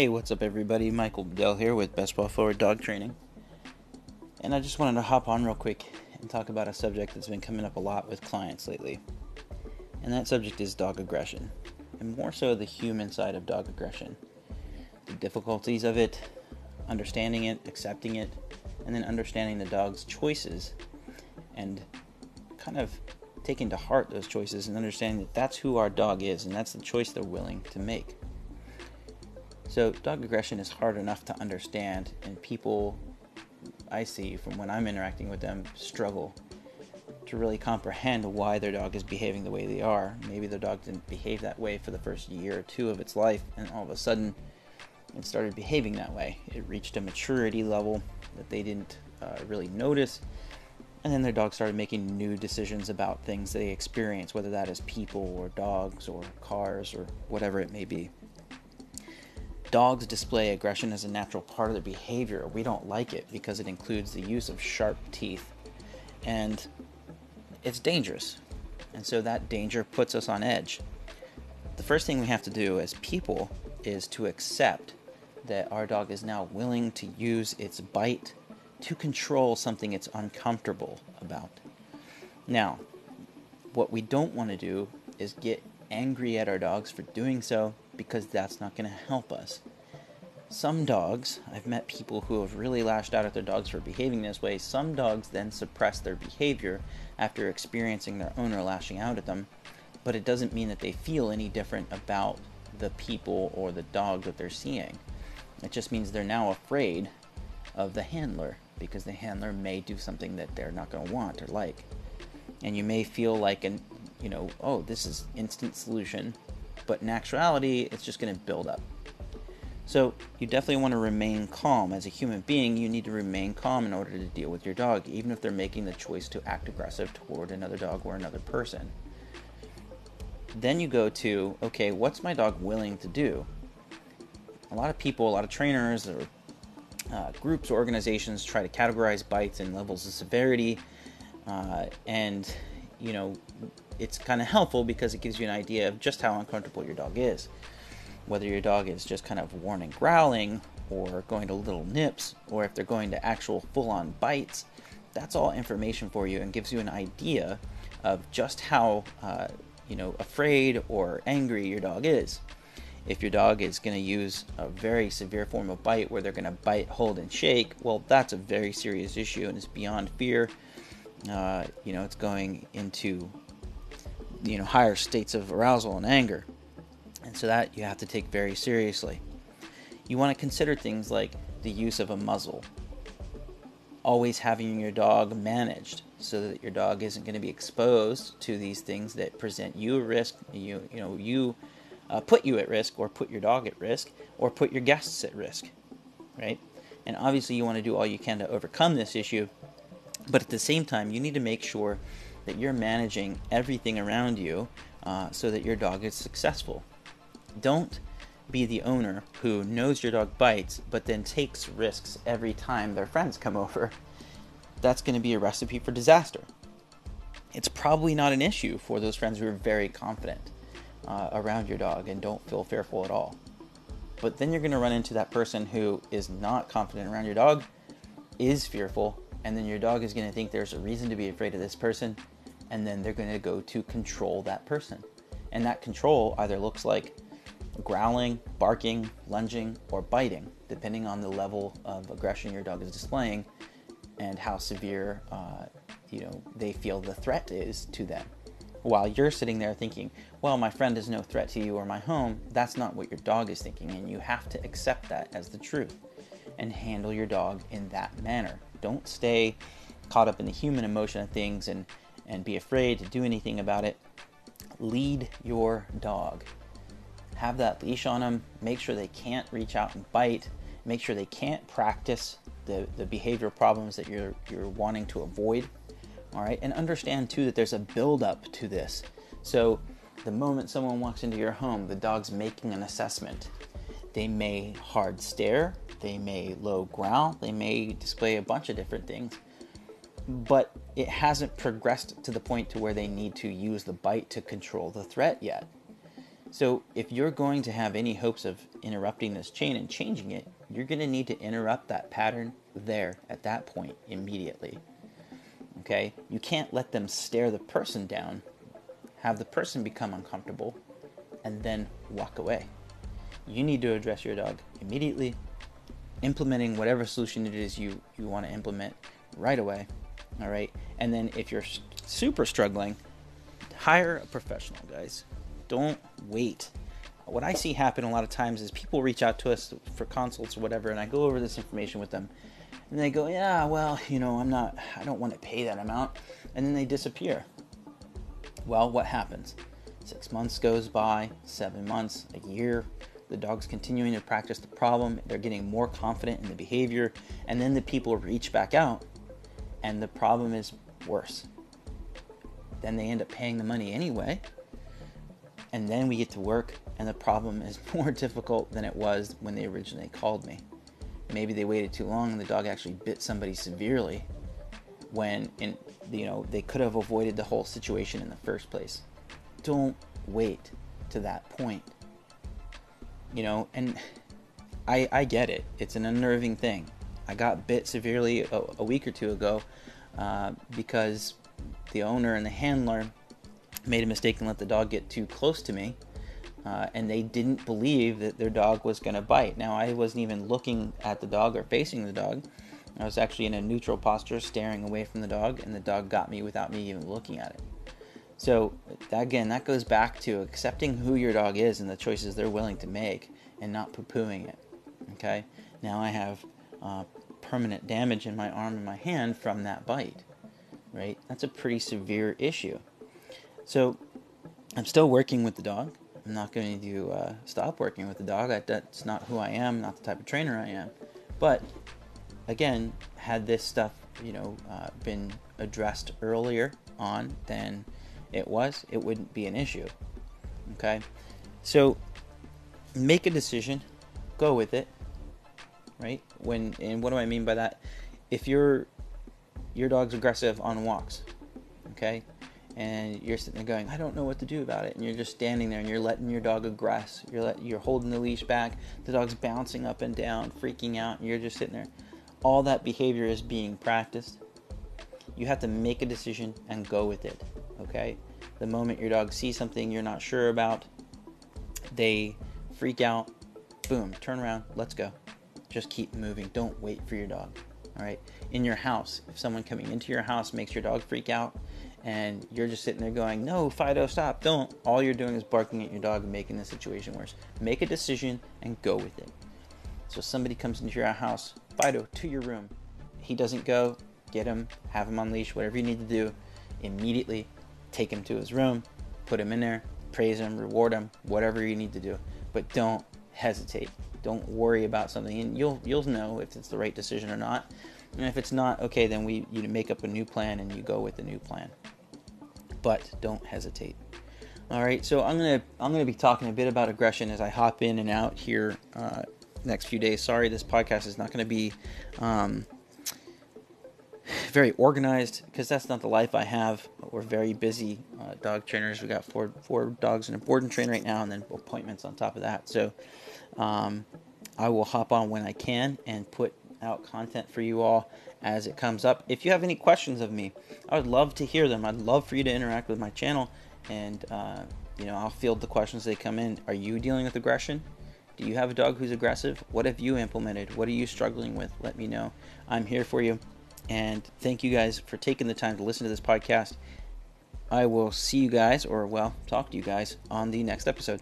Hey, what's up, everybody? Michael Bedell here with Best Ball Forward Dog Training. And I just wanted to hop on real quick and talk about a subject that's been coming up a lot with clients lately. And that subject is dog aggression, and more so the human side of dog aggression. The difficulties of it, understanding it, accepting it, and then understanding the dog's choices and kind of taking to heart those choices and understanding that that's who our dog is and that's the choice they're willing to make. So, dog aggression is hard enough to understand, and people I see from when I'm interacting with them struggle to really comprehend why their dog is behaving the way they are. Maybe their dog didn't behave that way for the first year or two of its life, and all of a sudden it started behaving that way. It reached a maturity level that they didn't uh, really notice, and then their dog started making new decisions about things they experience, whether that is people or dogs or cars or whatever it may be. Dogs display aggression as a natural part of their behavior. We don't like it because it includes the use of sharp teeth. And it's dangerous. And so that danger puts us on edge. The first thing we have to do as people is to accept that our dog is now willing to use its bite to control something it's uncomfortable about. Now, what we don't want to do is get angry at our dogs for doing so because that's not going to help us. Some dogs, I've met people who have really lashed out at their dogs for behaving this way. Some dogs then suppress their behavior after experiencing their owner lashing out at them, but it doesn't mean that they feel any different about the people or the dog that they're seeing. It just means they're now afraid of the handler because the handler may do something that they're not going to want or like. And you may feel like an you know, oh, this is instant solution but in actuality, it's just going to build up. So, you definitely want to remain calm. As a human being, you need to remain calm in order to deal with your dog, even if they're making the choice to act aggressive toward another dog or another person. Then you go to, okay, what's my dog willing to do? A lot of people, a lot of trainers, or uh, groups or organizations try to categorize bites in levels of severity, uh, and you know, it's kind of helpful because it gives you an idea of just how uncomfortable your dog is. Whether your dog is just kind of warning growling, or going to little nips, or if they're going to actual full on bites, that's all information for you and gives you an idea of just how, uh, you know, afraid or angry your dog is. If your dog is going to use a very severe form of bite where they're going to bite, hold, and shake, well, that's a very serious issue and it's beyond fear. Uh, you know, it's going into you know higher states of arousal and anger. And so that you have to take very seriously. You want to consider things like the use of a muzzle. Always having your dog managed so that your dog isn't going to be exposed to these things that present you a risk you you know you uh, put you at risk or put your dog at risk or put your guests at risk right? And obviously you want to do all you can to overcome this issue but at the same time you need to make sure that you're managing everything around you uh, so that your dog is successful. Don't be the owner who knows your dog bites but then takes risks every time their friends come over. That's going to be a recipe for disaster. It's probably not an issue for those friends who are very confident uh, around your dog and don't feel fearful at all. But then you're going to run into that person who is not confident around your dog, is fearful, and then your dog is going to think there's a reason to be afraid of this person, and then they're going to go to control that person. And that control either looks like growling, barking, lunging, or biting, depending on the level of aggression your dog is displaying and how severe uh, you know they feel the threat is to them. While you're sitting there thinking, "Well, my friend is no threat to you or my home," that's not what your dog is thinking, and you have to accept that as the truth and handle your dog in that manner. Don't stay caught up in the human emotion of things and, and be afraid to do anything about it. Lead your dog. Have that leash on them. Make sure they can't reach out and bite. Make sure they can't practice the, the behavioral problems that you're, you're wanting to avoid. All right, and understand too that there's a buildup to this. So, the moment someone walks into your home, the dog's making an assessment. They may hard stare, they may low growl, they may display a bunch of different things, but it hasn't progressed to the point to where they need to use the bite to control the threat yet. So, if you're going to have any hopes of interrupting this chain and changing it, you're going to need to interrupt that pattern there at that point immediately. Okay? You can't let them stare the person down, have the person become uncomfortable, and then walk away. You need to address your dog immediately, implementing whatever solution it is you, you want to implement right away. All right? And then if you're super struggling, hire a professional, guys. Don't wait. What I see happen a lot of times is people reach out to us for consults or whatever, and I go over this information with them, and they go, "Yeah, well, you know, I'm not, I don't want to pay that amount," and then they disappear. Well, what happens? Six months goes by, seven months, a year. The dog's continuing to practice the problem. They're getting more confident in the behavior, and then the people reach back out, and the problem is worse. Then they end up paying the money anyway and then we get to work and the problem is more difficult than it was when they originally called me. Maybe they waited too long and the dog actually bit somebody severely when in you know they could have avoided the whole situation in the first place. Don't wait to that point. You know and i i get it. It's an unnerving thing i got bit severely a, a week or two ago uh, because the owner and the handler made a mistake and let the dog get too close to me. Uh, and they didn't believe that their dog was going to bite. Now, I wasn't even looking at the dog or facing the dog. I was actually in a neutral posture, staring away from the dog, and the dog got me without me even looking at it. So, that, again, that goes back to accepting who your dog is and the choices they're willing to make and not poo pooing it. Okay? Now I have uh, permanent damage in my arm and my hand from that bite. Right? That's a pretty severe issue. So I'm still working with the dog. I'm not going to uh, stop working with the dog. I, that's not who I am, not the type of trainer I am. But again, had this stuff, you know, uh, been addressed earlier on than it was, it wouldn't be an issue. Okay, so make a decision, go with it. Right? When and what do I mean by that? If your your dog's aggressive on walks, okay, and you're sitting there going, I don't know what to do about it, and you're just standing there and you're letting your dog aggress. You're let, you're holding the leash back. The dog's bouncing up and down, freaking out, and you're just sitting there. All that behavior is being practiced. You have to make a decision and go with it. Okay. The moment your dog sees something you're not sure about, they freak out. Boom, turn around, let's go. Just keep moving. Don't wait for your dog. All right. In your house, if someone coming into your house makes your dog freak out, and you're just sitting there going, No, Fido, stop, don't. All you're doing is barking at your dog and making the situation worse. Make a decision and go with it. So somebody comes into your house, Fido, to your room. He doesn't go, get him, have him on leash, whatever you need to do. Immediately take him to his room, put him in there, praise him, reward him, whatever you need to do. But don't hesitate. Don't worry about something, and you'll you'll know if it's the right decision or not. And if it's not, okay, then we you make up a new plan and you go with the new plan. But don't hesitate. All right, so I'm gonna I'm gonna be talking a bit about aggression as I hop in and out here uh, next few days. Sorry, this podcast is not gonna be um, very organized because that's not the life I have. We're very busy uh, dog trainers. We got four four dogs in a board and train right now, and then appointments on top of that. So um, I will hop on when I can and put out content for you all as it comes up. If you have any questions of me, I would love to hear them. I'd love for you to interact with my channel, and uh, you know I'll field the questions they come in. Are you dealing with aggression? Do you have a dog who's aggressive? What have you implemented? What are you struggling with? Let me know. I'm here for you. And thank you guys for taking the time to listen to this podcast. I will see you guys, or well, talk to you guys on the next episode.